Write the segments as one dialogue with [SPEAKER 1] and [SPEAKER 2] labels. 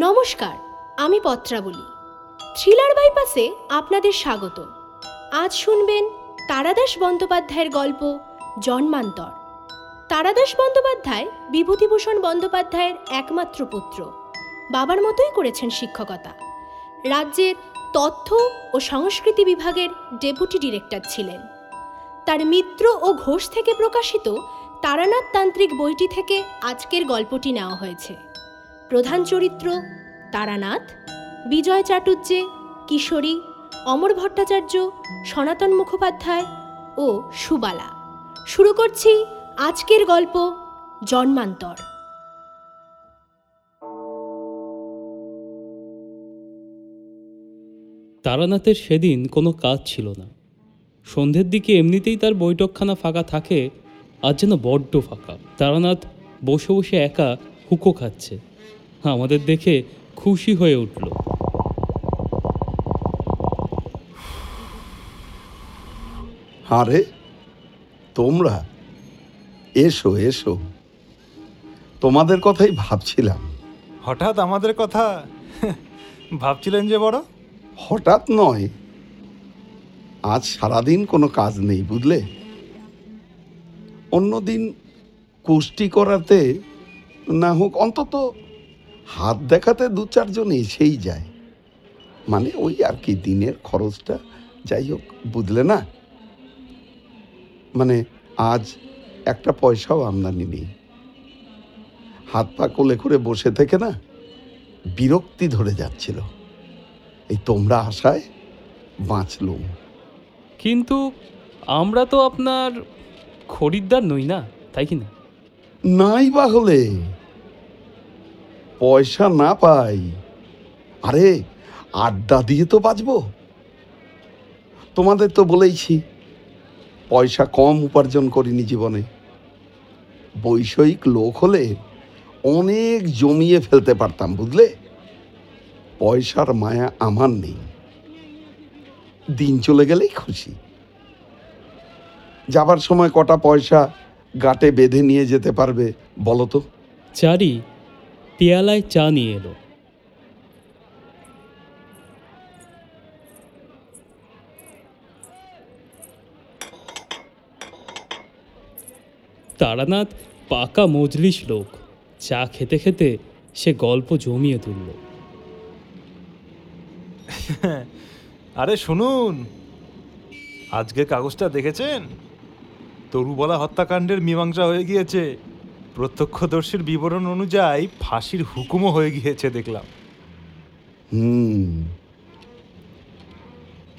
[SPEAKER 1] নমস্কার, আমি পত্রাবলী। থ্রিলার বাইপাসে আপনাদের স্বাগত। আজ শুনবেন তারাদাস বন্দ্যোপাধ্যায়ের গল্প জন্মান্তর। তারাদাস বন্দ্যোপাধ্যায় বিভূতিভূষণ বন্দ্যোপাধ্যায়ের একমাত্র পুত্র। বাবার মতোই করেছেন শিক্ষকতা। রাজ্যের তথ্য ও সংস্কৃতি বিভাগের ডেপুটি ডিরেক্টর ছিলেন। তার মিত্র ও ঘোষ থেকে প্রকাশিত তারানাথ তান্ত্রিক বইটি থেকে আজকের গল্পটি নেওয়া হয়েছে। প্রধান চরিত্র তারানাথ, বিজয় চাটুর্যে কিশোরী, অমর ভট্টাচার্য, সনাতন মুখোপাধ্যায় ও সুবালা। শুরু করছি আজকের গল্প জন্মান্তর।
[SPEAKER 2] তারানাথের সেদিন কোনো কাজ ছিল না। সন্ধ্যের দিকে এমনিতেই তার বৈঠকখানা ফাঁকা থাকে, আজ যেন বড্ড ফাঁকা। তারানাথ বসে বসে একা হুকো খাচ্ছে। আমাদের দেখে খুশি হয়ে উঠল।
[SPEAKER 3] আরে তোমরা এসো এসো। তোমাদের কথাই ভাবছিলাম।
[SPEAKER 4] হঠাৎ আমাদের কথা ভাবছিলেন যে বড়?
[SPEAKER 3] হঠাৎ নয়। আজ সারাদিন কোনো কাজ নেই বুঝলে? অন্যদিন কুষ্টি করাতে না হোক অন্তত হাত দেখাতে দু চারজন এসেই যায়। মানে ওই আর কি দিনের খরচটা যাই হোক বুঝলে না? মানে আজ একটা পয়সাও আমদানি নেই। হাত পা কোলে করে বসে থেকে না বিরক্তি ধরে যাচ্ছিল। এই তোমরা আশায় বাঁচলুম।
[SPEAKER 2] কিন্তু আমরা তো আপনার খরিদ্দার নই না তাই কি না?
[SPEAKER 3] নাই বা হলে। পয়সা না পাই। আরে, আড্ডা দিয়ে তো বাঁচবো। তোমাদের তো বলেইছি, পয়সা কম উপার্জন করিনি জীবনে। বৈষয়িক লোক হলে অনেক জমিয়ে ফেলতে পারতাম, বুঝলে? পয়সার মায়া আমার নেই। দিন চলে গেলেই খুশি। যাবার সময় কটা পয়সা গাটে বেঁধে নিয়ে যেতে পারবে, বলো তো?
[SPEAKER 2] চারি পেয়ালায় চা নিয়ে এলো। তারানাথ পাকা মজলিস লোক, চা খেতে খেতে সে গল্প জমিয়ে তুলল।
[SPEAKER 4] আরে শুনুন, আজকের কাগজটা দেখেছেন? তরুবলা হত্যাকাণ্ডের মীমাংসা হয়ে গিয়েছে। প্রত্যক্ষদর্শীর বিবরণ অনুযায়ী ফাঁসির হুকুমও হয়ে গিয়েছে দেখলাম।
[SPEAKER 3] হুম।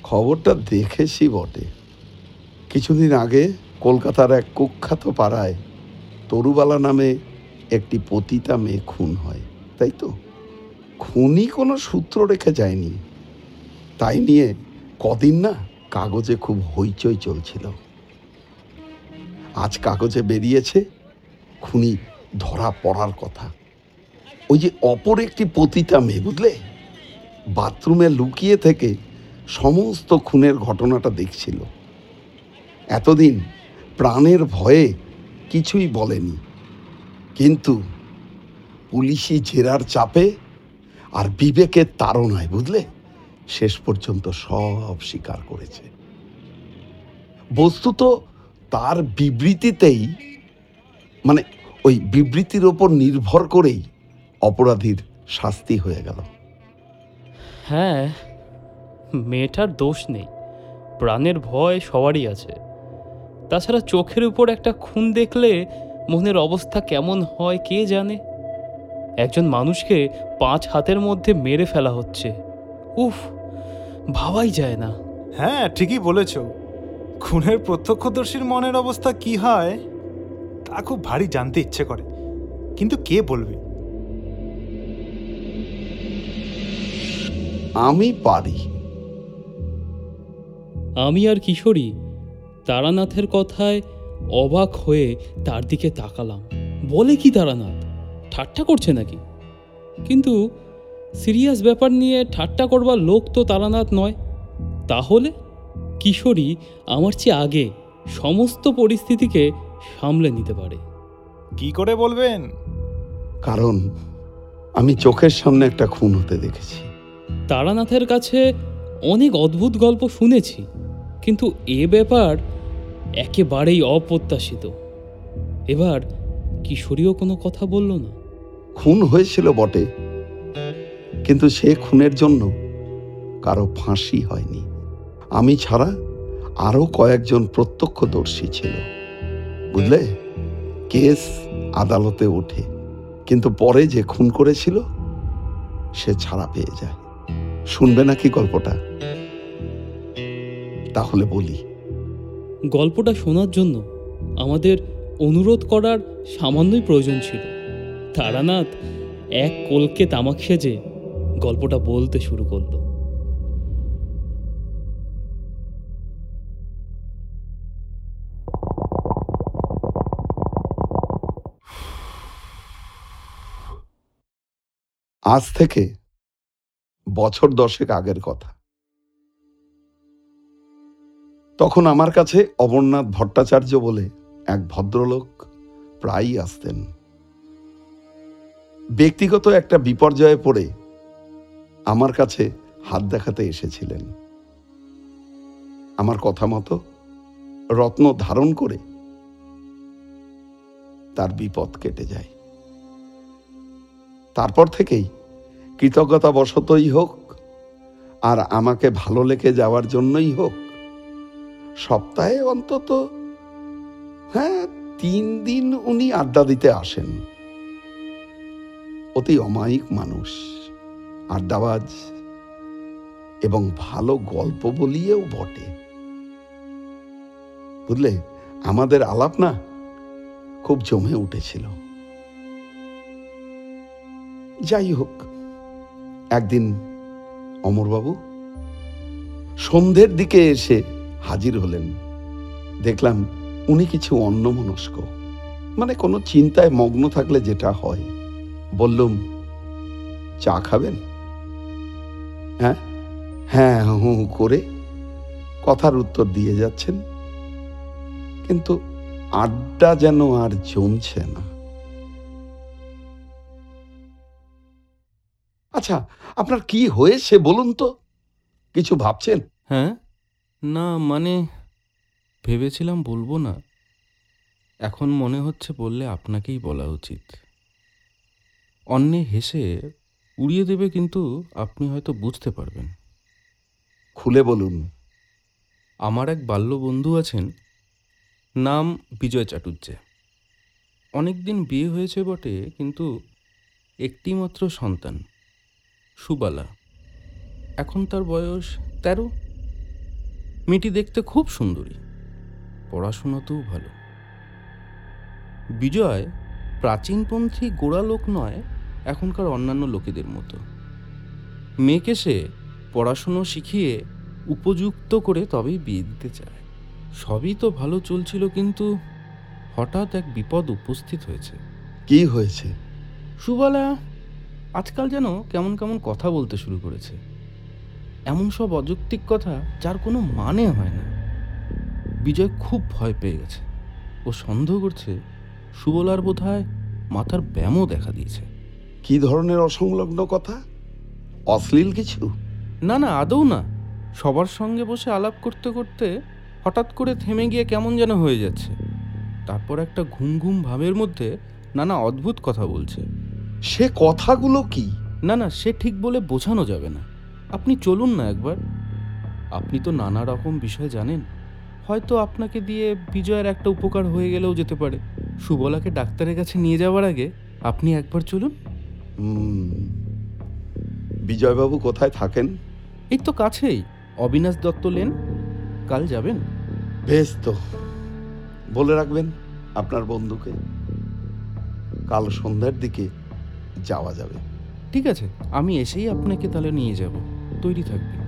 [SPEAKER 3] খবরটা দেখেছি বটে। কিছুদিন আগে কলকাতার এক কুখ্যাত পাড়ায় তরুবালা নামে একটি পতিতা মেয়ে খুন হয়, তাই তো? খুনই কোনো সূত্র রেখে যায়নি। তাই নিয়ে কদিন না কাগজে খুব হইচই চলছিল। আজ কাগজে বেরিয়েছে খুনি ধরা পড়ার কথা। ওই যে অপর একটি পতিতা মেয়ে, বুঝলে? বাথরুমে লুকিয়ে থেকে সমস্ত খুনের ঘটনাটা দেখছিল। এতদিন প্রাণের ভয়ে কিছুই বলেনি। কিন্তু পুলিশি জেরার চাপে আর বিবেকের তাড়নায়, বুঝলে? শেষ পর্যন্ত সব স্বীকার করেছে। বস্তুত তার বিবৃতিতেই মানে ওই বিবৃতির ওপর নির্ভর করেই অপরাধীর শাস্তি হয়ে গেল।
[SPEAKER 2] হ্যাঁ মেয়েটার দোষ নেই প্রাণের ভয় সবারই আছে। তাছাড়া চোখের উপর একটা খুন দেখলে মনের অবস্থা কেমন হয় কে জানে? একজন মানুষকে পাঁচ হাতের মধ্যে মেরে ফেলা হচ্ছে। উফ ভাবাই যায় না।
[SPEAKER 4] হ্যাঁ ঠিকই বলেছ। খুনের প্রত্যক্ষদর্শীর মনের অবস্থা কি হয়? তা খুব ভারী জানতে ইচ্ছে করে। কিন্তু কে বলবে?
[SPEAKER 3] আমি পারি।
[SPEAKER 2] আমি আর কিশোরী তারানাথের কথায় অবাক হয়ে তার দিকে তাকালাম। বলে কি তারানাথ? ঠাট্টা করছে নাকি? কিন্তু সিরিয়াস ব্যাপার নিয়ে ঠাট্টা করবার লোক তো তারানাথ নয়। তাহলে কিশোরী আমার চেয়ে আগে সমস্ত পরিস্থিতিকে সামলে নিতে পারে।
[SPEAKER 4] কি করে বলবেন?
[SPEAKER 3] কারণ আমি চোখের সামনে একটা খুন হতে দেখেছি।
[SPEAKER 2] তারানাথের কাছে অনেক অদ্ভুত গল্প শুনেছি কিন্তু এ ব্যাপার একেবারেই অপ্রত্যাশিত। এবার কিশোরীও কোনো কথা বলল না।
[SPEAKER 3] খুন হয়েছিল বটে কিন্তু সে খুনের জন্য কারও ফাঁসি হয়নি। আমি ছাড়া আরও কয়েকজন প্রত্যক্ষদর্শী ছিল। বুঝলে? কেস আদালতে ওঠে, কিন্তু পরে যে খুন করেছিল, সে ছাড়া পেয়ে যায়। শুনবে নাকি গল্পটা? তাহলে বলি।
[SPEAKER 2] গল্পটা শোনার জন্য আমাদের অনুরোধ করার সামান্যই প্রয়োজন ছিল। তারানাথ এক কলকে তামাক সেজে গল্পটা বলতে শুরু করল।
[SPEAKER 3] আজ থেকে বছর দশেক আগের কথা। তখন আমার কাছে অমরনাথ ভট্টাচার্য বলে এক ভদ্রলোক প্রায়ই আসতেন। ব্যক্তিগত একটা বিপর্যয়ে পড়ে আমার কাছে হাত দেখাতে এসেছিলেন। আমার কথা মতো রত্ন ধারণ করে তার বিপদ কেটে যায়। তারপর থেকেই কৃতজ্ঞতা বশতই হোক, আর আমাকে ভালো লেগে যাওয়ার জন্যই হোক, সপ্তাহে অন্তত হ্যাঁ তিন দিন উনি আড্ডা দিতে আসেন। অতি অমায়িক মানুষ, আড্ডাবাজ এবং ভালো গল্প বলিয়েও বটে। বুঝলে, আমাদের আলাপ না খুব জমে উঠেছিল। যাই হোক একদিন অমরবাবু সন্ধ্যের দিকে এসে হাজির হলেন। দেখলাম উনি কিছু অন্যমনস্ক মানে কোনো চিন্তায় মগ্ন থাকলে যেটা হয়। বললুম, চা খাবেন? হ্যাঁ হ্যাঁ হু, করে কথার উত্তর দিয়ে যাচ্ছেন। কিন্তু আড্ডা যেন আর জমছে না। আচ্ছা আপনার কি হয়েছে বলুন তো? কিছু ভাবছেন?
[SPEAKER 5] হ্যাঁ না মানে ভেবেছিলাম বলব না। এখন মনে হচ্ছে বললে আপনাকেই বলা উচিত। অন্যে হেসে উড়িয়ে দেবে কিন্তু আপনি হয়তো বুঝতে পারবেন।
[SPEAKER 3] খুলে বলুন।
[SPEAKER 5] আমার এক বাল্য বন্ধু আছেন নাম বিজয় চাটুর্যে অনেক দিন বিয়ে হয়েছে বটে কিন্তু একটি মাত্র সন্তান। সুবালা। এখন তার বয়স তেরো। মেয়েটি দেখতে খুব সুন্দরী। পড়াশোনাতেও ভালো। বিজয় প্রাচীনপন্থী গোড়া লোক নয় এখনকার অন্যান্য লোকেদের মতো। মেয়েকে সে পড়াশুনো শিখিয়ে উপযুক্ত করে তবেই বিয়ে দিতে চায়। সবই তো ভালো চলছিল কিন্তু হঠাৎ এক বিপদ উপস্থিত হয়েছে।
[SPEAKER 3] কি হয়েছে?
[SPEAKER 5] সুবালা আজকাল যেন কেমন কেমন কথা বলতে শুরু করেছে। এমন সব অযৌক্তিক কথা যার কোনো মানে হয় না। বিজয় খুব ভয় পেয়ে গেছে ও সন্দেহ করছে সুবলার বোধহয় মাথার ব্যামও দেখা দিয়েছে।
[SPEAKER 3] কি ধরনের অসংলগ্ন কথা? অশ্লীল কিছু?
[SPEAKER 5] না না আদৌ না। সবার সঙ্গে বসে আলাপ করতে করতে হঠাৎ করে থেমে গিয়ে কেমন যেন হয়ে যাচ্ছে। তারপর একটা ঘুম ঘুম ভাবের মধ্যে নানা অদ্ভুত কথা বলছে।
[SPEAKER 3] সে কথাগুলো কি?
[SPEAKER 5] না না সে ঠিক বলে বোঝানো যাবে না। আপনি চলুন না একবার। আপনি তো নানা রকম বিষয় জানেন। হয়তো আপনাকে দিয়ে বিজয়ের একটা উপকার হয়ে গেলেও যেতে পারে। সুবলাকে ডাক্তারের কাছে নিয়ে যাওয়ার আগে আপনি একবার চলুন।
[SPEAKER 3] বিজয়বাবু কোথায় থাকেন?
[SPEAKER 5] এই তো কাছেই। অবিনাশ দত্ত লেন। কাল যাবেন?
[SPEAKER 3] বেশ তো। বলে রাখবেন আপনার বন্ধুকে। কাল সন্ধ্যার দিকে যাওয়া যাবে।
[SPEAKER 5] ঠিক আছে আমি এসেই আপনাকে তাহলে নিয়ে যাব। তৈরি থাকবেন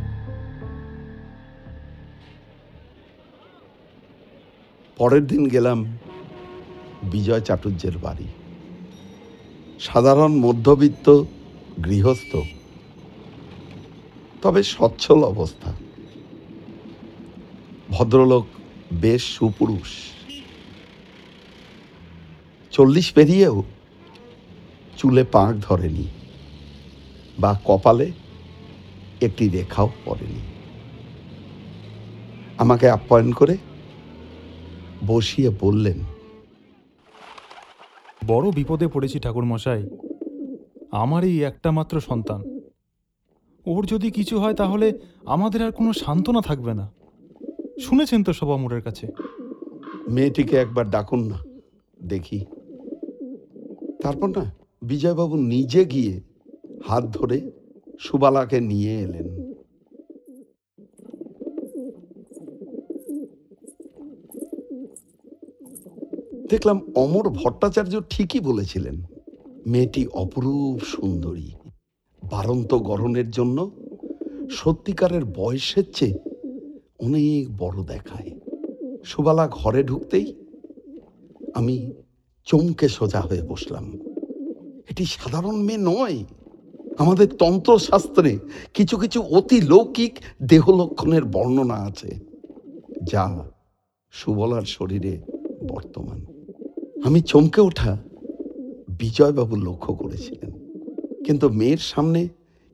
[SPEAKER 3] পরের দিন গেলাম বিজয় চাটুর্যের বাড়ি। সাধারণ মধ্যবিত্ত গৃহস্থ তবে সচ্ছল অবস্থা। ভদ্রলোক বেশ সুপুরুষ। চল্লিশ পেরিয়েও চুলে পাক ধরেনি বা কপালে একটি রেখাও পড়েনি। আমাকে আপ্যায়ন করে বসিয়ে বললেন
[SPEAKER 4] বড় বিপদে পড়েছি ঠাকুর মশাই আমার এই একটা মাত্র সন্তান। ওর যদি কিছু হয় তাহলে আমাদের আর কোনো সান্ত্বনা থাকবে না। শুনেছেন তো সব আমরের কাছে?
[SPEAKER 3] মেয়েটিকে একবার ডাকুন না দেখি। তারপর না বিজয়বাবু নিজে গিয়ে হাত ধরে সুবালাকে নিয়ে এলেন। দেখলাম অমর ভট্টাচার্য ঠিকই বলেছিলেন, মেয়েটি অপরূপ সুন্দরী, বারন্ত গরনের জন্য সত্যিকারের বয়সের চেয়ে অনেক বড় দেখায়। সুবালা ঘরে ঢুকতেই আমি চমকে সোজা হয়ে বসলাম। এটি সাধারণ মেয়ে নয়। আমাদের তন্ত্রশাস্ত্রে কিছু কিছু অতি লৌকিক দেহ লক্ষণের বর্ণনা আছে, যা সুবলার শরীরে বর্তমান। আমি চমকে ওঠা বিজয়বাবু লক্ষ্য করেছিলেন, কিন্তু মেয়ের সামনে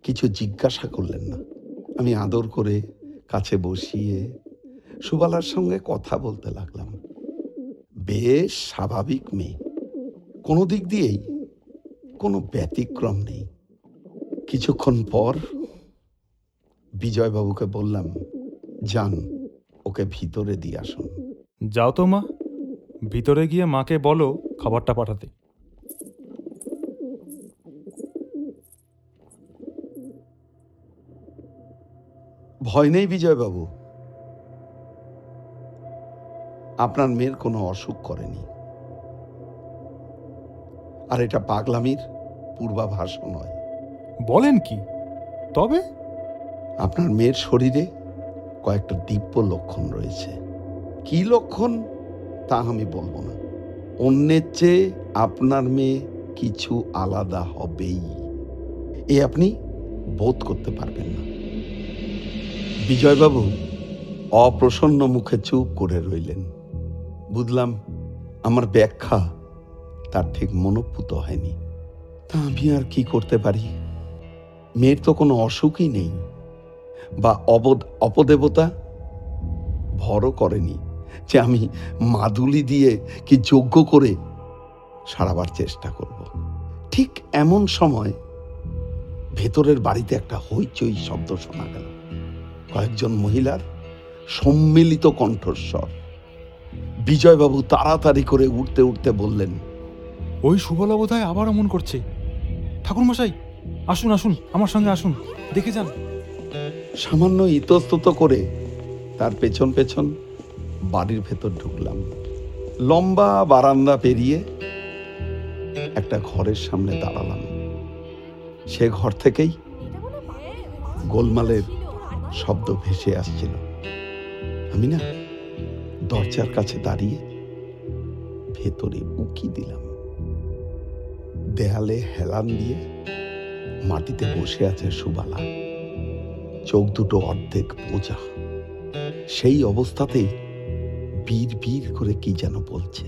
[SPEAKER 3] কিছু জিজ্ঞাসা করলেন না। আমি আদর করে কাছে বসিয়ে সুবালার সঙ্গে কথা বলতে লাগলাম। বেশ স্বাভাবিক মেয়ে। কোনো দিক দিয়েই কোনো ব্যতিক্রম নেই। কিছুক্ষণ পর বিজয়বাবুকে বললাম যান ওকে ভিতরে দিয়ে আসুন।
[SPEAKER 4] যাও তো মা ভিতরে গিয়ে মাকে বলো খাবারটা পাঠাতে।
[SPEAKER 3] ভয় নেই বিজয়বাবু। আপনার মেয়ের কোনো অসুখ করেনি। আর এটা পাগলামির পূর্বাভাসও নয়।
[SPEAKER 4] বলেন কি? তবে?
[SPEAKER 3] আপনার মেয়ের শরীরে কয়েকটা দিব্য লক্ষণ রয়েছে। কি লক্ষণ? তা আমি বলব না। অন্যের চেয়ে আপনার মেয়ে কিছু আলাদা হবেই। এ আপনি বোধ করতে পারবেন না। বিজয়বাবু অপ্রসন্ন মুখে চুপ করে রইলেন। বুঝলাম আমার ব্যাখ্যা তার ঠিক মনোপুত হয়নি। তা আমি আর কি করতে পারি? মেয়ের তো কোনো অসুখই নেই। বা অবদ অপদেবতা? ভরও করেনি যে আমি মাদুলি দিয়ে কি যোগ্য করে সারাবার চেষ্টা করব। ঠিক এমন সময় ভেতরের বাড়িতে একটা হইচই শব্দ শোনা গেল। কয়েকজন মহিলার সম্মিলিত কণ্ঠস্বর। বিজয়বাবু তাড়াতাড়ি করে উঠতে উঠতে বললেন
[SPEAKER 4] ওই সুবলা বোধহয় আবার অমন করছে। ঠাকুর মশাই আসুন আসুন, আমার সঙ্গে আসুন, দেখে যান।
[SPEAKER 3] সামান্য ইতস্তত করে তার পেছন পেছন বাড়ির ভেতর ঢুকলাম। লম্বা বারান্দা পেরিয়ে একটা ঘরের সামনে দাঁড়ালাম। সে ঘর থেকেই গোলমালের শব্দ ভেসে আসছিল। আমি না দরজার কাছে দাঁড়িয়ে ভেতরে উকি দিলাম। দেয়ালে হেলান দিয়ে মাটিতে বসে আছে সুবালা। চোখ দুটো অর্ধেক বোঝা সেই অবস্থাতেই বীর বীর করে কি যেন বলছে।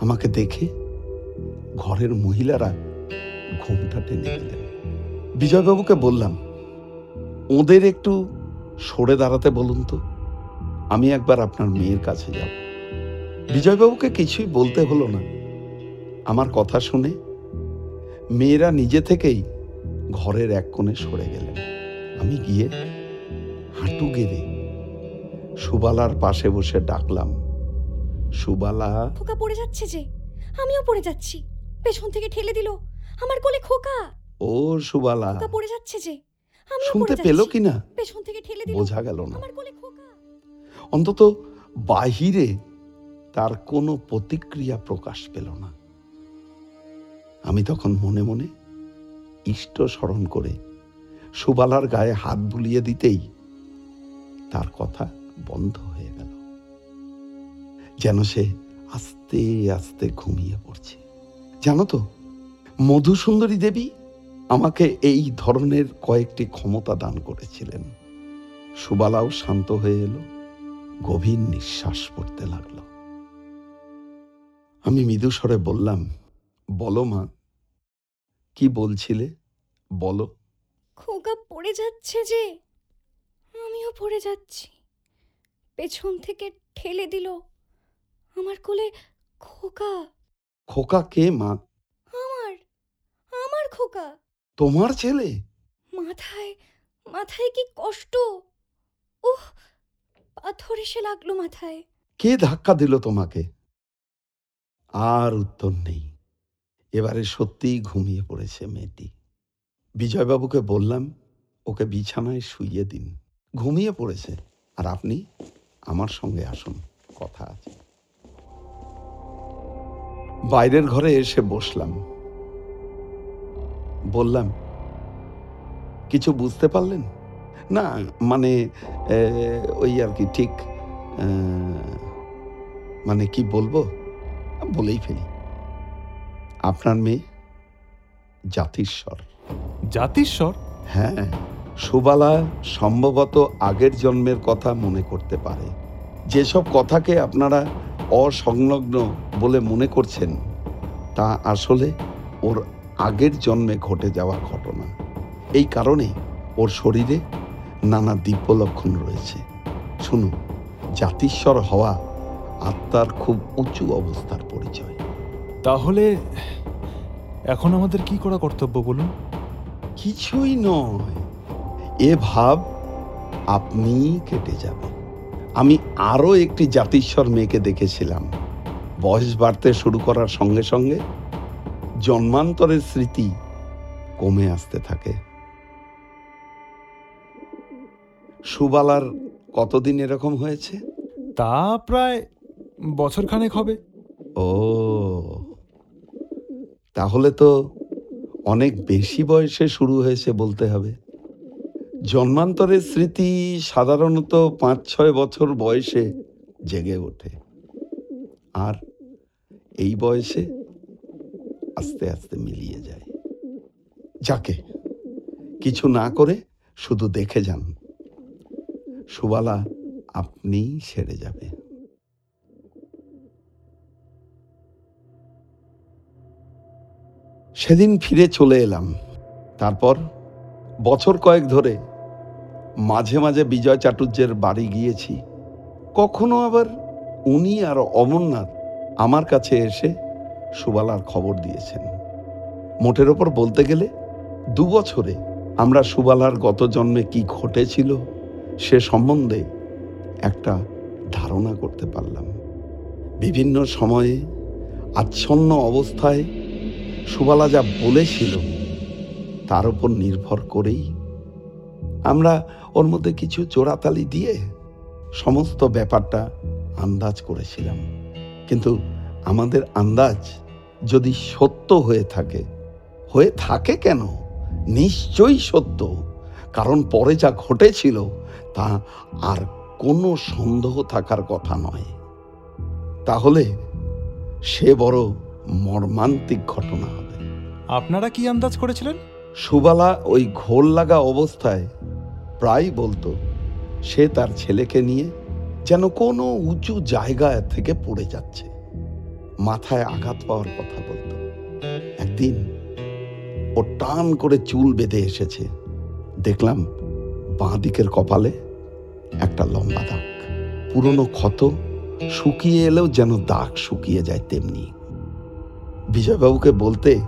[SPEAKER 3] আমাকে দেখে ঘরের মহিলারা ঘুমটা টেনে গেলেন বিজয়বাবুকে বললাম, ওদের একটু সরে দাঁড়াতে বলুন তো। আমি একবার আপনার মেয়ের কাছে যাব। বিজয়বাবুকে কিছুই বলতে হলো না। আমার কথা শুনে মেয়েরা নিজে থেকেই ঘরের এক কোণে সরে গেলেন। আমি গিয়ে হাঁটু গেড়ে সুবালার পাশে বসে ডাকলাম সুবালা!
[SPEAKER 6] খোকা পড়ে যাচ্ছে যে আমিও পড়ে যাচ্ছি। পেছন থেকে ঠেলে দিল আমার কোলে খোকা।
[SPEAKER 3] ও সুবালা!
[SPEAKER 6] খোকা পড়ে যাচ্ছে যে আমিও
[SPEAKER 3] শুনতে পেল। কিনা
[SPEAKER 6] পেছন থেকে ঠেলে দিল
[SPEAKER 3] বোঝা গেল না।
[SPEAKER 6] আমার কোলে খোকা।
[SPEAKER 3] অন্তত বাহিরে তার কোনো প্রতিক্রিয়া প্রকাশ পেল না। আমি তখন মনে মনে ইষ্ট স্মরণ করে সুবালার গায়ে হাত বুলিয়ে দিতেই তার কথা বন্ধ হয়ে গেল। যেন সে আস্তে আস্তে ঘুমিয়ে পড়ছে। জানো তো, মধুসুন্দরী দেবী আমাকে এই ধরনের কয়েকটি ক্ষমতা দান করেছিলেন। সুবালাও শান্ত হয়ে এলো, গভীর নিঃশ্বাস পড়তে লাগল। আমি মৃদু স্বরে বললাম, বলো মা কি বলছিলে? বলো।
[SPEAKER 6] খোকা পড়ে যাচ্ছে যে। আমিও পড়ে যাচ্ছি। পেছন থেকে ঠেলে দিল। আমার কোলে খোকা।
[SPEAKER 3] খোকা কে মা?
[SPEAKER 6] আমার। আমার খোকা।
[SPEAKER 3] তোমার ছেলে?
[SPEAKER 6] মাথায় মাথায় কি কষ্ট? উহ পাথর এসে লাগল মাথায়।
[SPEAKER 3] কে ধাক্কা দিল তোমাকে? আর উত্তর নেই। এবারে সত্যিই ঘুমিয়ে পড়েছে মেয়েটি। বিজয়বাবুকে বললাম, ওকে বিছানায় শুইয়ে দিন। ঘুমিয়ে পড়েছে? আর আপনি? আমার সঙ্গে আসুন, কথা আছে। বাইরের ঘরে এসে বসলাম। বললাম, কিছু বুঝতে পারলেন? না মানে ওই আর কি, ঠিক মানে কি বলব? বলেই ফেলি। আপনার মেয়ে? জাতিস্বর।
[SPEAKER 4] জাতিস্বর?
[SPEAKER 3] হ্যাঁ সুবালা সম্ভবত আগের জন্মের কথা মনে করতে পারে। যেসব কথাকে আপনারা অসংলগ্ন বলে মনে করছেন তা আসলে ওর আগের জন্মে ঘটে যাওয়া ঘটনা। এই কারণে ওর শরীরে নানা দিব্য লক্ষণ রয়েছে। শুনুন জাতিস্বর হওয়া আত্মার খুব উঁচু অবস্থার পরিচয়।
[SPEAKER 4] তাহলে এখন আমাদের কি করা কর্তব্য বলুন?
[SPEAKER 3] কিছুই নয়। এ ভাব আপনি কেটে যাবে আমি আরও একটি জাতিস্বর মেয়েকে দেখেছিলাম। বয়স বাড়তে শুরু করার সঙ্গে সঙ্গে জন্মান্তরের স্মৃতি কমে আসতে থাকে। সুবালার কতদিন এরকম হয়েছে?
[SPEAKER 4] তা প্রায় বছরখানেক হবে।
[SPEAKER 3] ও তাহলে তো অনেক বেশি বয়সে শুরু হয়েছে বলতে হবে। জন্মান্তরের স্মৃতি সাধারণত পাঁচ ছয় বছর বয়সে জেগে ওঠে। আর এই বয়সে আস্তে আস্তে মিলিয়ে যায়। যাকে কিছু না করে শুধু দেখে যান। সুবালা আপনি সেরে যাবে। সেদিন ফিরে চলে এলাম। তারপর বছর কয়েক ধরে মাঝে মাঝে বিজয় চাটুর্যের বাড়ি গিয়েছি। কখনো আবার উনি আর অমরনাথ আমার কাছে এসে সুবালার খবর দিয়েছেন। মোটের ওপর বলতে গেলে দু বছরে আমরা সুবালার গত জন্মে কি ঘটেছিল সে সম্বন্ধে একটা ধারণা করতে পারলাম। বিভিন্ন সময়ে আচ্ছন্ন অবস্থায় সুবালা যা বলেছিল, তার উপর নির্ভর করেই আমরা ওর মধ্যে কিছু চোরাতালি দিয়ে সমস্ত ব্যাপারটা আন্দাজ করেছিলাম। কিন্তু আমাদের আন্দাজ যদি সত্য হয়ে থাকে হয়ে থাকে কেন? নিশ্চয়ই সত্য। কারণ পরে যা ঘটেছিল, তা আর কোনো সন্দেহ থাকার কথা নয়। তাহলে সে বড় মর্মান্তিক ঘটনা হবে।
[SPEAKER 4] আপনারা কি আন্দাজ করেছিলেন?
[SPEAKER 3] সুবালা ওই ঘোর লাগা অবস্থায় প্রায় বলতো সে তার ছেলেকে নিয়ে যেন কোনো উঁচু জায়গায় থেকে পড়ে যাচ্ছে। মাথায় আঘাত পাওয়ার কথা বলতো। একদিন ও টান করে চুল বেঁধে এসেছে। দেখলাম বাঁ দিকের কপালে একটা লম্বা দাগ। পুরনো ক্ষত শুকিয়ে এলেও যেন দাগ শুকিয়ে যায় তেমনি। বিজয়বাবুকে বলতে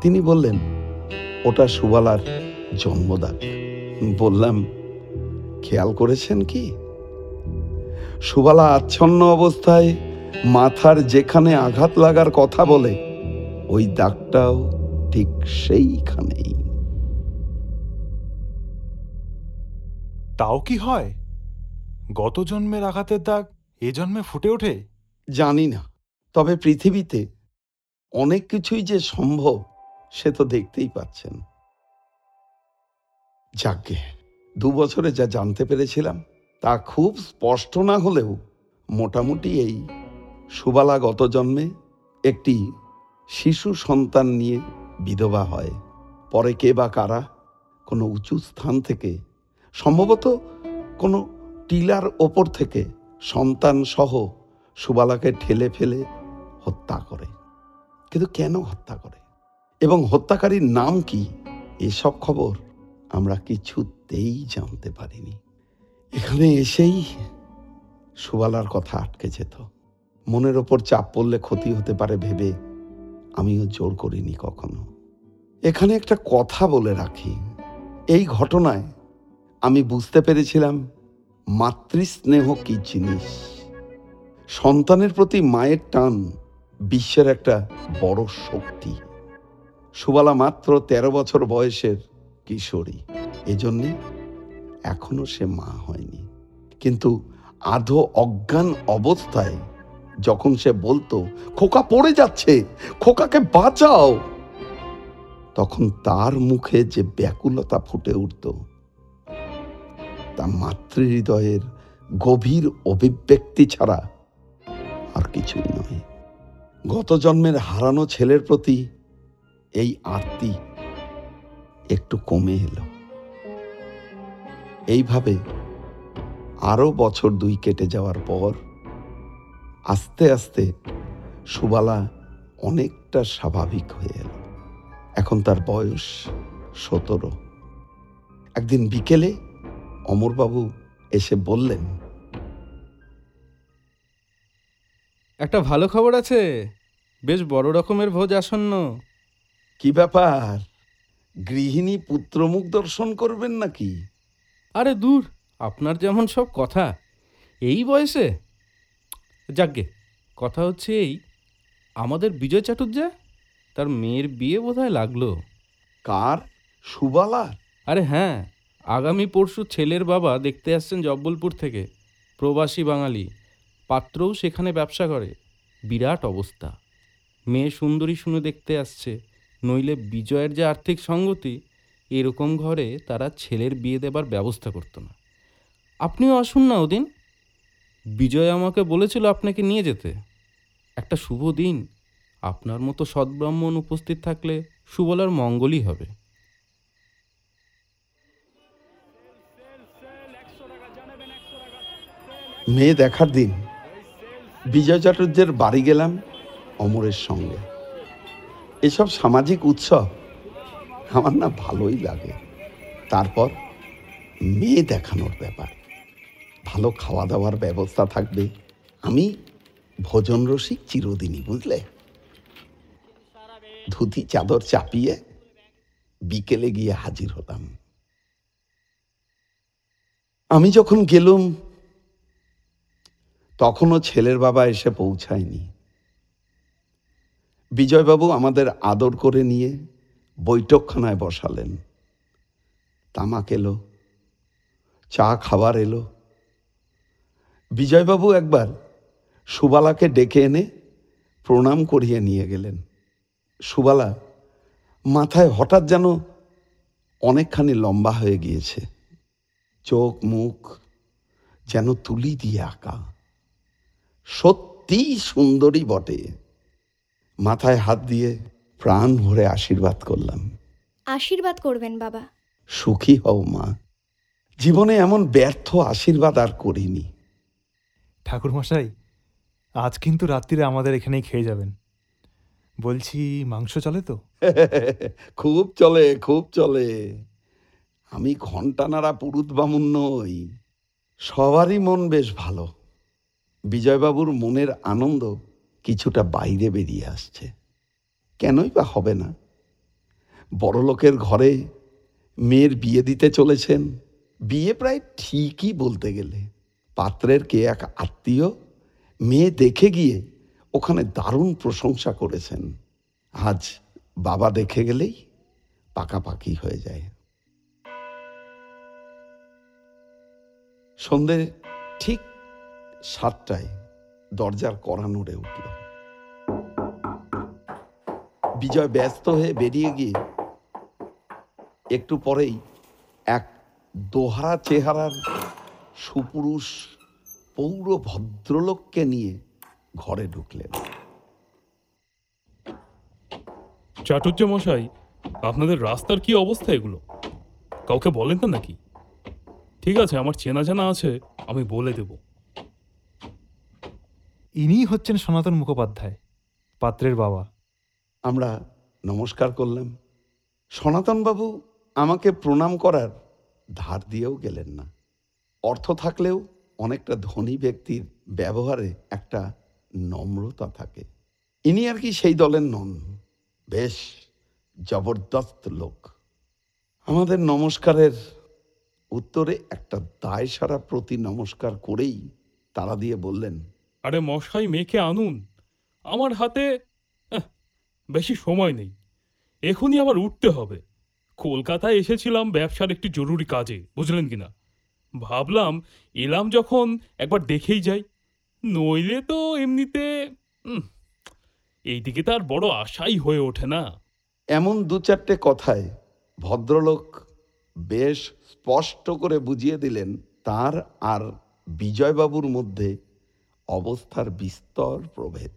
[SPEAKER 3] তিনি বললেন ওটা সুবালার জন্মদাগ বললাম খেয়াল করেছেন কি? সুবালা আচ্ছন্ন অবস্থায় মাথার যেখানে আঘাত লাগার কথা বলে ওই দাগটাও ঠিক সেইখানেই।
[SPEAKER 4] তাও কি হয়? গত জন্মের আঘাতের দাগ এ জন্মে ফুটে ওঠে?
[SPEAKER 3] জানি না। তবে পৃথিবীতে অনেক কিছুই যে সম্ভব, সে তো দেখতেই পাচ্ছেন। যাকে দু বছরে যা জানতে পেরেছিলাম, তা খুব স্পষ্ট না হলেও মোটামুটি এই সুবালা গত জন্মে একটি শিশু সন্তান নিয়ে বিধবা হয়। পরে কে বা কারা কোনো উঁচু স্থান থেকে, সম্ভবত কোনো টিলার ওপর থেকে সন্তান সহ সুবালাকে ঠেলে ফেলে হত্যা করে। কিন্তু কেন হত্যা করে? এবং হত্যাকারীর নাম কি? এসব খবর আমরা কিছুতেই জানতে পারিনি। এখানে এসেই সুবালার কথা আটকে যেত। মনের ওপর চাপ পড়লে ক্ষতি হতে পারে ভেবে আমিও জোর করিনি কখনো। এখানে একটা কথা বলে রাখি। এই ঘটনায় আমি বুঝতে পেরেছিলাম মাতৃস্নেহ কি জিনিস। সন্তানের প্রতি মায়ের টান বিশ্বের একটা বড় শক্তি। সুবালা মাত্র তেরো বছর বয়সের কিশোরী। এজন্যে এখনও সে মা হয়নি। কিন্তু আধো অজ্ঞান অবস্থায় যখন সে বলতো, খোকা পড়ে যাচ্ছে, খোকাকে বাঁচাও! তখন তার মুখে যে ব্যাকুলতা ফুটে উঠত, তা মাতৃহৃদয়ের গভীর অভিব্যক্তি ছাড়া আর কিছুই নয়। গত জন্মের হারানো ছেলের প্রতি এই আরতি একটু কমে এলো। এইভাবে আরও বছর দুই কেটে যাওয়ার পর আস্তে আস্তে সুবালা অনেকটা স্বাভাবিক হয়ে এলো। এখন তার বয়স সতেরো। একদিন বিকেলে অমরবাবু এসে বললেন
[SPEAKER 5] একটা ভালো খবর আছে। বেশ বড় রকমের ভোজ আসন্ন।
[SPEAKER 3] কি ব্যাপার? গৃহিণী পুত্রমুখ দর্শন করবেন নাকি?
[SPEAKER 5] আরে দূর আপনার যেমন সব কথা। এই বয়সে? যাকগে কথা হচ্ছে এই আমাদের বিজয় চাটুর্যা তার মেয়ের বিয়ে বোধহয় লাগল।
[SPEAKER 3] কার? সুবালার?
[SPEAKER 5] আরে হ্যাঁ আগামী পরশু ছেলের বাবা দেখতে আসছেন জব্বলপুর থেকে প্রবাসী বাঙালি। পাত্রও সেখানে ব্যবসা করে। বিরাট অবস্থা। মেয়ে সুন্দরী শুনে দেখতে আসছে, নইলে বিজয়ের যে আর্থিক সঙ্গতি, এরকম ঘরে তারা ছেলের বিয়ে দেবার ব্যবস্থা করতো না। আপনিও আসুন না ওদিন। বিজয় আমাকে বলেছিল আপনাকে নিয়ে যেতে। একটা শুভ দিন। আপনার মতো সদ্ব্রাহ্মণ উপস্থিত থাকলে সুবলার মঙ্গলই হবে।
[SPEAKER 3] মেয়ে দেখার দিন। বিজয় চাটুর্যের বাড়ি গেলাম অমরের সঙ্গে। এসব সামাজিক উৎসব আমার না ভালোই লাগে। তারপর মেয়ে দেখানোর ব্যাপার। ভালো খাওয়া দাওয়ার ব্যবস্থা থাকবে। আমি ভোজন রসিক চিরদিনই, বুঝলে? ধুতি, চাদর চাপিয়ে বিকেলে গিয়ে হাজির হলাম। আমি যখন গেলুম তখনও ছেলের বাবা এসে পৌঁছায়নি। বিজয়বাবু আমাদের আদর করে নিয়ে বৈঠকখানায় বসালেন। তামাক এলো, চা খাবার এলো। বিজয়বাবু একবার সুবালাকে ডেকে এনে প্রণাম করিয়ে নিয়ে গেলেন। সুবালা, মাথায় হঠাৎ যেন অনেকখানি লম্বা হয়ে গিয়েছে। চোখ, মুখ যেন তুলি দিয়ে আঁকা। সত্যিই সুন্দরী বটে। মাথায় হাত দিয়ে প্রাণ ভরে আশীর্বাদ করলাম।
[SPEAKER 6] আশীর্বাদ করবেন বাবা।
[SPEAKER 3] সুখী হও মা। জীবনে এমন ব্যর্থ আশীর্বাদ আর করিনি।
[SPEAKER 4] ঠাকুরমশাই আজ কিন্তু রাত্রিরে আমাদের এখানেই খেয়ে যাবেন। বলছি মাংস চলে তো?
[SPEAKER 3] খুব চলে খুব চলে। আমি ঘণ্টা নাড়া পুরুত বামুন নই। সবারই মন বেশ ভালো। বিজয়বাবুর মনের আনন্দ কিছুটা বাইরে বেরিয়ে আসছে। কেনই বা হবে না? বড়লোকের ঘরে মেয়ের বিয়ে দিতে চলেছেন, বিয়ে প্রায় ঠিকই বলতে গেলে। পাত্রের কে এক আত্মীয় মেয়ে দেখে গিয়ে ওখানে দারুণ প্রশংসা করেছেন। আজ বাবা দেখে গেলেই পাকাপাকি হয়ে যায়। সন্ধে ঠিক সাতটায় দরজার কড়া নড়ে উঠল। বিজয় ব্যস্ত হয়ে বেরিয়ে গিয়ে একটু পরেই এক দোহারা চেহারার সুপুরুষ পৌর ভদ্রলোককে নিয়ে ঘরে ঢুকলেন।
[SPEAKER 2] চাটুর্য মশাই, আপনাদের রাস্তার কি অবস্থা এগুলো? কাউকে বলেন না নাকি? ঠিক আছে, আমার চেনা জানা আছে, আমি বলে দেব।
[SPEAKER 4] ইনিই হচ্ছেন সনাতন মুখোপাধ্যায়, পাত্রের বাবা।
[SPEAKER 3] আমরা নমস্কার করলাম। সনাতনবাবু আমাকে প্রণাম করার ধার দিয়েও গেলেন না। অর্থ থাকলেও অনেকটা ধনী ব্যক্তির ব্যবহারে একটা নম্রতা থাকে। ইনি আর কি সেই দলের নন। বেশ জবরদস্ত লোক। আমাদের নমস্কারের উত্তরে একটা দায় সারা প্রতি নমস্কার করেই তারা দিয়ে বললেন
[SPEAKER 2] আরে মশাই মেয়েকে আনুন। আমার হাতে বেশি সময় নেই। এখনই আবার উঠতে হবে। কলকাতায় এসেছিলাম ব্যবসার একটি জরুরি কাজে, বুঝলেন কিনা? ভাবলাম, এলাম যখন একবার দেখেই যাই। নইলে তো এমনিতে এইদিকে তার বড় আশাই হয়ে ওঠে না।
[SPEAKER 3] এমন দু চারটে কথায় ভদ্রলোক বেশ স্পষ্ট করে বুঝিয়ে দিলেন তার আর বিজয়বাবুর মধ্যে অবস্থার বিস্তর প্রভেদ।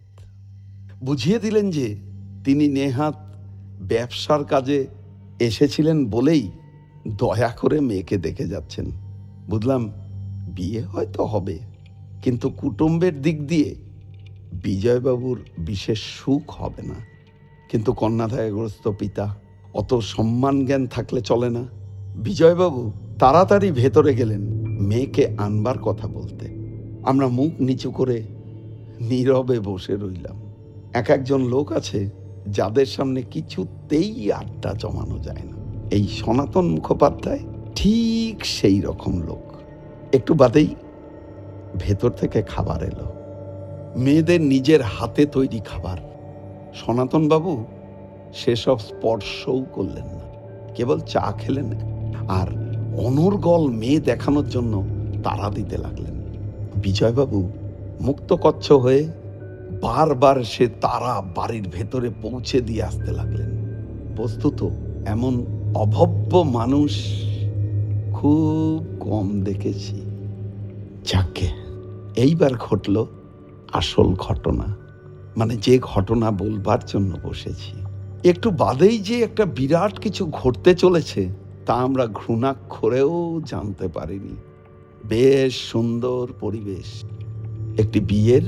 [SPEAKER 3] বুঝিয়ে দিলেন যে তিনি নেহাত ব্যবসার কাজে এসেছিলেন বলেই দয়া করে মেয়েকে দেখে যাচ্ছেন। বুঝলাম, বিয়ে হয়তো হবে, কিন্তু কুটুম্বের দিক দিয়ে বিজয়বাবুর বিশেষ সুখ হবে না। কিন্তু কন্যাদায়গ্রস্ত পিতা, অত সম্মান জ্ঞান থাকলে চলে না। বিজয়বাবু তাড়াতাড়ি ভেতরে গেলেন, মেয়েকে আনবার কথা বলতে। আমরা মুখ নিচু করে নীরবে বসে রইলাম। এক একজন লোক আছে যাদের সামনে কিছুতেই আড্ডা জমানো যায় না। এই সনাতন মুখোপাধ্যায় ঠিক সেই রকম লোক। একটু বাদেই ভেতর থেকে খাবার এলো। মেয়েদের নিজের হাতে তৈরি খাবার। সনাতনবাবু সেসব স্পর্শও করলেন না। কেবল চা খেলেন আর অনর্গল মেয়ে দেখানোর জন্য তাড়া দিতে লাগলেন। বিজয়বাবু মুক্তকচ্ছ হয়ে বারবার সে তারা বাড়ির ভেতরে পৌঁছে দিয়ে আসতে লাগলেন। বস্তুত এমন অভব্য মানুষ খুব কম দেখেছি। যাকে এইবার ঘটল আসল ঘটনা মানে যে ঘটনা বলবার জন্য বসেছি। একটু বাদেই যে একটা বিরাট কিছু ঘটতে চলেছে, তা আমরা ঘৃণাক্ষরেও জানতে পারিনি। বেশ সুন্দর পরিবেশ। একটি বিয়ের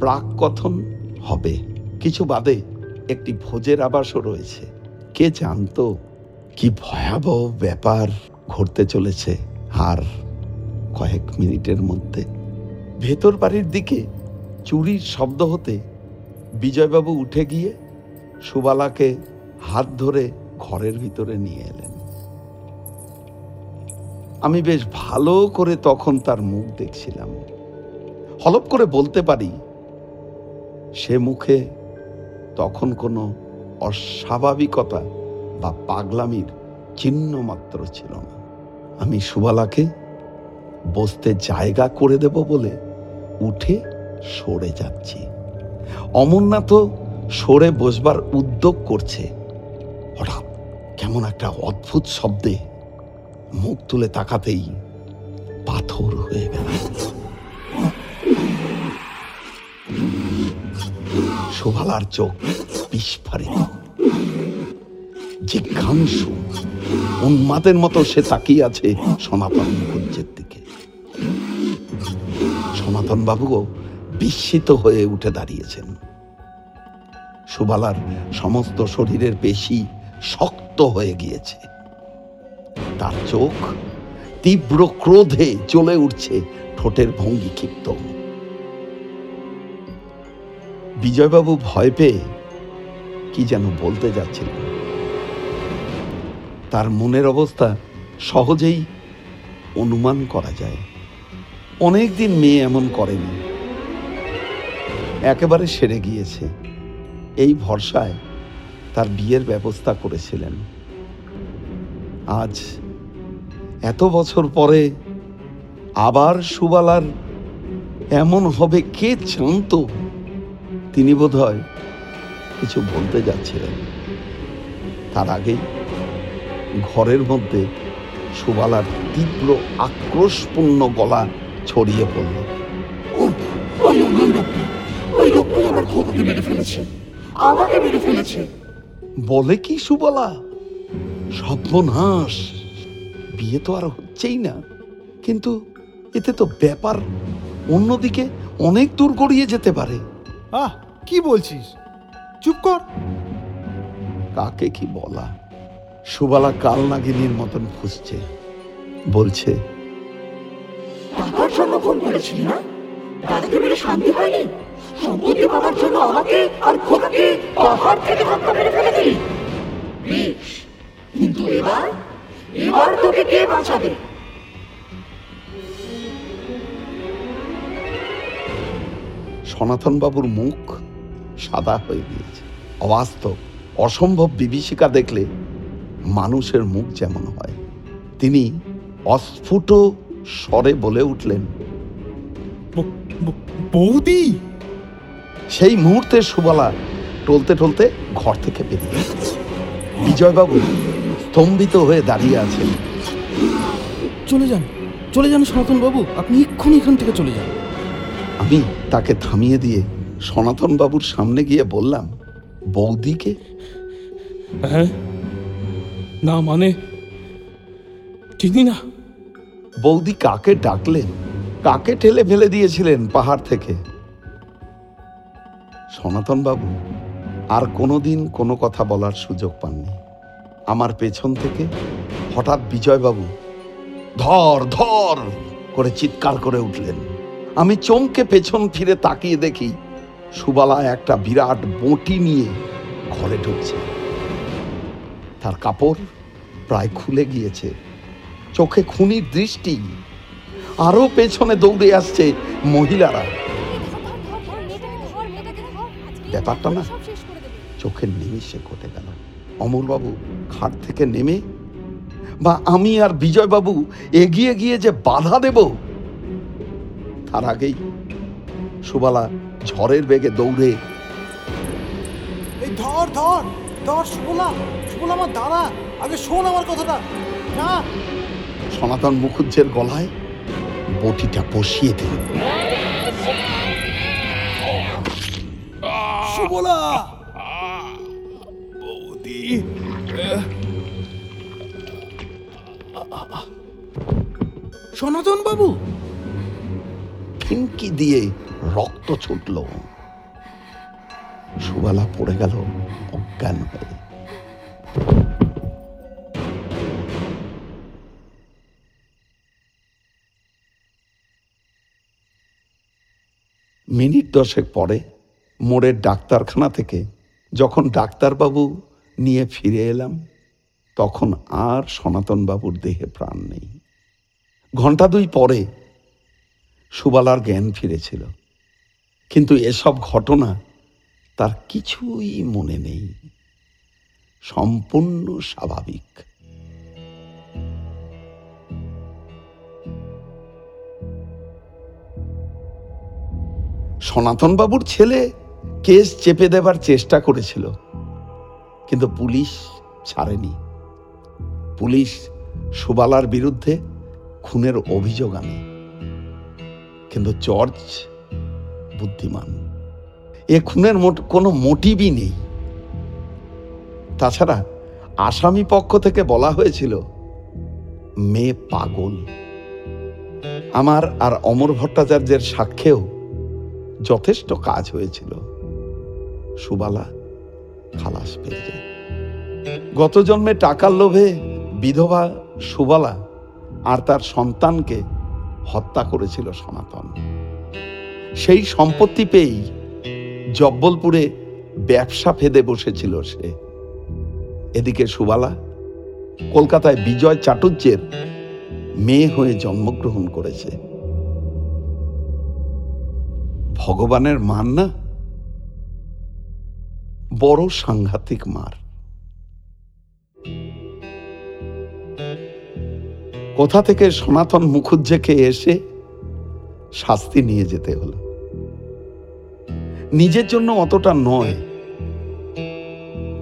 [SPEAKER 3] প্রাক কথন হবে। কিছু বাদে একটি ভোজের আবাসও রয়েছে। কে জানতো কি ভয়াবহ ব্যাপার ঘটতে চলেছে আর কয়েক মিনিটের মধ্যে। ভেতর বাড়ির দিকে চুরির শব্দ হতে বিজয়বাবু উঠে গিয়ে সুবালাকে হাত ধরে ঘরের ভিতরে নিয়ে এলেন। আমি বেশ ভালো করে তখন তার মুখ দেখছিলাম। হলপ করে বলতে পারি, সে মুখে তখন কোনো অস্বাভাবিকতা বা পাগলামির চিহ্ন মাত্র ছিল না। আমি সুবালাকে বসতে জায়গা করে দেব বলে উঠে সরে যাচ্ছি। অমরনাথও সরে বসবার উদ্যোগ করছে। হঠাৎ কেমন একটা অদ্ভুত শব্দে মুখ তুলে তাকাতেই পাথর হয়ে গেল। সুভালার চোখ বিস্ফারিত। জিজ্ঞাংশু উন্মাদের মতো সে তাকিয়ে আছে সনাতন মুখুজ্জের দিকে। সনাতন বাবুও বিস্মিত হয়ে উঠে দাঁড়িয়েছেন। সুবালার সমস্ত শরীরের পেশি শক্ত হয়ে গিয়েছে। তার চোখ তীব্র ক্রোধে জ্বলে উঠছে ঠোঁটের ভঙ্গি ক্ষিপ্ত। বিজয়বাবু ভয় পেয়ে কি যেন বলতে যাচ্ছিলেন। তার মনের অবস্থা সহজেই অনুমান করা যায়। অনেকদিন মেয়ে এমন করেনি। একেবারে সেরে গিয়েছে। এই ভরসায় তার বিয়ের ব্যবস্থা করেছিলেন। আজ এত বছর পরে আবার সুবালার এমন হবে কে জানত? তিনি বোধহয় কিছু বলতে যাচ্ছিলেন। তার আগেই ঘরের মধ্যে সুবালার তীব্র আক্রোশপূর্ণ গলা ছড়িয়ে পড়ল। বলে কি সুবলা? সর্বনাশ। বিয়ে তো আর হচ্ছেই না। কিন্তু এতে তো ব্যাপার অন্যদিকে অনেক দূর গড়িয়ে যেতে পারে।
[SPEAKER 4] আহ কি বলছিস? চুপ কর।
[SPEAKER 3] কাকে কি বলা? সুবালা কাল নাগিনীর মতন খুঁজছে। বলছে
[SPEAKER 7] টাকার জন্য ফোন করেছিলি না? দাদাকে মেরে শান্তি পাইনি সম্পত্তি পাওয়ার জন্য আমাকে আর খোকাকে পাহাড় থেকে ধাক্কা মেরে ফেলে দিলি। বেশ কিন্তু এবার এবার তোকে কে বাঁচাবে?
[SPEAKER 3] সনাতন বাবুর মুখ সাদা হয়ে গিয়েছে। অবাস্তব অসম্ভব বিভীষিকা দেখলে মানুষের মুখ যেমন হয়। তিনি অস্ফুট স্বরে বলে উঠলেন
[SPEAKER 4] বৌদি!
[SPEAKER 3] সেই মুহূর্তে সুবালা টলতে টলতে ঘর থেকে বেরিয়ে বিজয়বাবু স্তম্ভিত হয়ে দাঁড়িয়ে আছেন।
[SPEAKER 5] চলে যান চলে যান সনাতন বাবু আপনি এক্ষুনি এখান থেকে চলে যান।
[SPEAKER 3] আমি তাকে থামিয়ে দিয়ে সনাতন বাবুর সামনে গিয়ে বললাম বৌদিকে?
[SPEAKER 2] হ্যাঁ? না মানে? চিনি না
[SPEAKER 3] বৌদি কাকে ডাকলেন? কাকে ঠেলে ফেলে দিয়েছিলেন পাহাড় থেকে? সনাতন বাবু আর কোনোদিন কোনো কথা বলার সুযোগ পাননি। আমার পেছন থেকে হঠাৎ বিজয়বাবু ধর ধর করে চিৎকার করে উঠলেন। আমি চমকে পেছন ফিরে তাকিয়ে দেখি সুবালা একটা বিরাট বঁটি নিয়ে ঘরে ঢুকছে। তার কাপড় প্রায় খুলে গিয়েছে। চোখে খুনির দৃষ্টি। আরও পেছনে দৌড়ে আসছে মহিলারা। ব্যাপারটা না, চোখের নিমিষে ঘটে গেল। অমরবাবু খাট থেকে নেমে বা আমি আর বিজয়বাবু এগিয়ে গিয়ে যে বাধা দেব? তার আগেই সুবালা ঝড়ের বেগে দৌড়ে
[SPEAKER 8] এই ধর ধর ধর সুবলা সুবলা আমার দাঁড়া আগে শোন আমার কথাটা না?
[SPEAKER 3] সনাতন মুখুজ্জের গলায় বটিটা বসিয়ে দিল।
[SPEAKER 8] সুবলা!
[SPEAKER 5] সনাতন বাবু
[SPEAKER 3] ফিনকি দিয়ে রক্ত ছুটল। সুবালা পড়ে গেল অজ্ঞান হয়ে। মিনিট দশেক পরে মোড়ের ডাক্তারখানা থেকে যখন ডাক্তারবাবু নিয়ে ফিরে এলাম। তখন আর সনাতনবাবুর দেহে প্রাণ নেই। ঘণ্টা দুই পরে সুবালার জ্ঞান ফিরেছিল। কিন্তু এসব ঘটনা তার কিছুই মনে নেই। সম্পূর্ণ স্বাভাবিক। সনাতনবাবুর ছেলে কেস চেপে দেবার চেষ্টা করেছিল। কিন্তু পুলিশ ছাড়েনি। পুলিশ সুবালার বিরুদ্ধে খুনের অভিযোগ আনে। কিন্তু জর্জ বুদ্ধিমান। এ খুনের কোনো মোটিভই নেই। তাছাড়া আসামি পক্ষ থেকে বলা হয়েছিল মেয়ে পাগল। আমার আর অমর ভট্টাচার্যের সাক্ষ্যেও যথেষ্ট কাজ হয়েছিল। সুবালা খালাস পেয়ে যায়। গত জন্মে টাকার লোভে বিধবা সুবালা আর তার সন্তানকে হত্যা করেছিল সনাতন। সেই সম্পত্তি পেয়েই জব্বলপুরে ব্যবসা ফেদে বসেছিল সে। এদিকে সুবালা কলকাতায় বিজয় চাটুর্যের মেয়ে হয়ে জন্মগ্রহণ করেছে। ভগবানের মান না? বড় সাংঘাতিক মার। কোথা থেকে সনাতন মুখুজ্জেকে এসে শাস্তি নিয়ে যেতে হলো? নিজের জন্য অতটা নয়,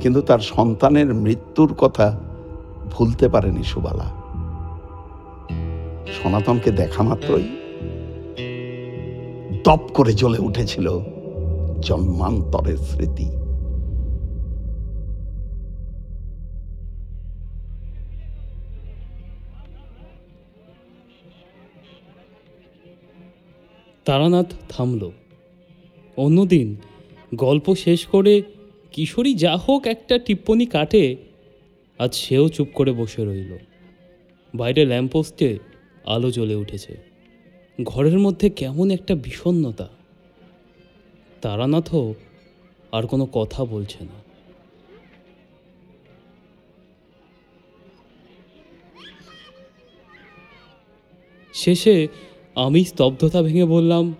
[SPEAKER 3] কিন্তু তার সন্তানের মৃত্যুর কথা ভুলতে পারেনি সুবালা। সনাতনকে দেখা মাত্রই দপ করে জ্বলে উঠেছিল জন্মান্তরের স্মৃতি।
[SPEAKER 2] তারানাথ থামল। অন্যদিন গল্প শেষ করে কিশোরী যা হোক একটা টিপ্পনি কাটে, আজ সেও চুপ করে বসে রইল। বাইরে ল্যাম্পপোস্টে আলো জ্বলে উঠেছে। ঘরের মধ্যে কেমন একটা বিষণ্ণতা। তারানাথও আর কোনো কথা বলছে না। শেষে আমি স্তব্ধতা ভেঙে বললাম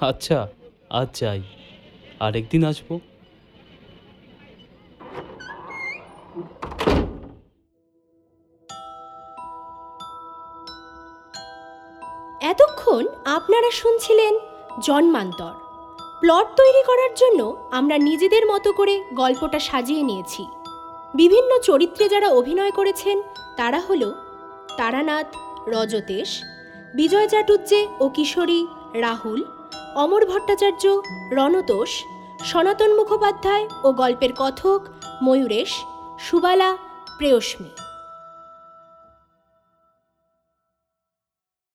[SPEAKER 2] আচ্ছা আজ যাই। আরেকদিন আসব।
[SPEAKER 1] এতক্ষণ আপনারা শুনছিলেন জন্মান্তর। প্লট তৈরি করার জন্য আমরা নিজেদের মতো করে গল্পটা সাজিয়ে নিয়েছি। বিভিন্ন চরিত্রে যারা অভিনয় করেছেন, তারা হল তারানাথ, রজতেশ বিজয় চাটুর্যে ও কিশোরী রাহুল, অমর ভট্টাচার্য, রণতোষ, সনাতন মুখোপাধ্যায় ও গল্পের কথক ময়ূরেশ, সুবালা, প্রেয়স্মী।